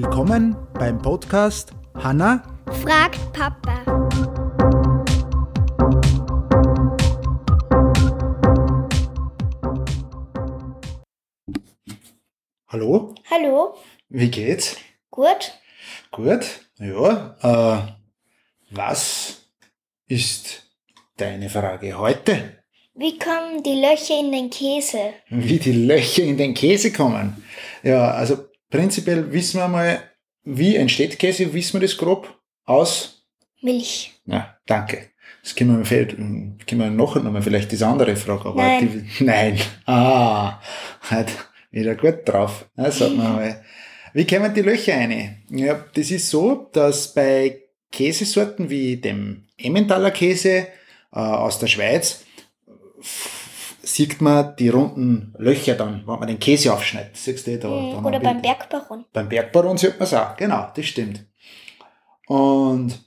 Willkommen beim Podcast Hanna fragt Papa. Hallo, Hallo, wie geht's? gut? Gut, ja. Äh, was ist deine Frage heute? Wie kommen die Löcher in den Käse? Wie die Löcher in den Käse kommen? Ja, also prinzipiell wissen wir mal, wie entsteht Käse, wissen wir das grob aus? Milch. Ja, danke. Das können wir, vielleicht- können wir nachher nochmal vielleicht diese andere Frage. Aber Nein. Die, nein. Ah, halt wieder gut drauf. Ja, mal mal. Wie kommen die Löcher rein? Ja, das ist so, dass bei Käsesorten wie dem Emmentaler Käse äh, aus der Schweiz sieht man die runden Löcher dann, wenn man den Käse aufschneidet. Siehst du da? Hm, da Oder noch beim? Bergbaron. Beim Bergbaron sieht man es auch. Genau, das stimmt. Und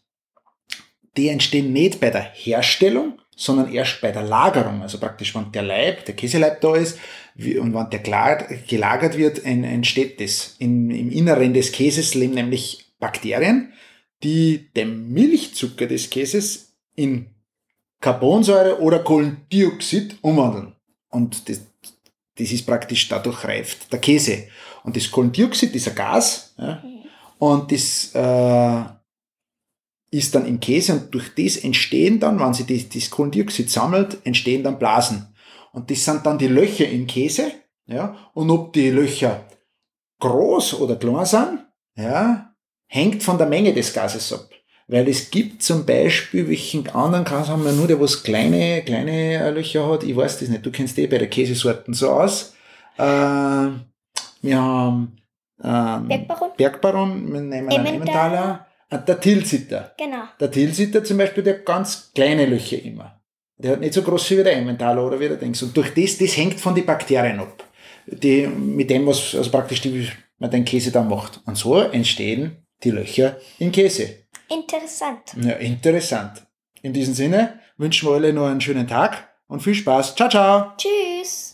die entstehen nicht bei der Herstellung, sondern erst bei der Lagerung. Also praktisch, wenn der Leib, der Käseleib da ist und wenn der gelagert wird, en- entsteht das. Im Inneren des Käses leben nämlich Bakterien, die den Milchzucker des Käses in Carbonsäure oder Kohlendioxid umwandeln. Und das, das ist praktisch, dadurch reift der Käse. Und das Kohlendioxid ist ein Gas. Ja, und das äh, ist dann im Käse und durch das entstehen dann, wenn sich das, das Kohlendioxid sammelt, entstehen dann Blasen. Und das sind dann die Löcher im Käse. Ja, und ob die Löcher groß oder klein sind, ja, hängt von der Menge des Gases ab. Weil es gibt zum Beispiel, welchen anderen Gas haben wir nur, der was kleine, kleine Löcher hat. Ich weiß das nicht. Du kennst eh bei der Käsesorten so aus. Äh, wir haben ähm, Bergbaron? Bergbaron, wir nehmen einen Emmentaler. Und der Tilsiter. Genau. Der Tilsiter zum Beispiel, der hat ganz kleine Löcher immer. Der hat nicht so große wie der Emmentaler oder wie der Dings. Und durch das, das hängt von den Bakterien ab. Die, mit dem, was also praktisch die, man den Käse dann macht. Und so entstehen die Löcher im Käse. Interessant. Ja, interessant. In diesem Sinne wünschen wir alle noch einen schönen Tag und viel Spaß. Ciao, ciao! Tschüss.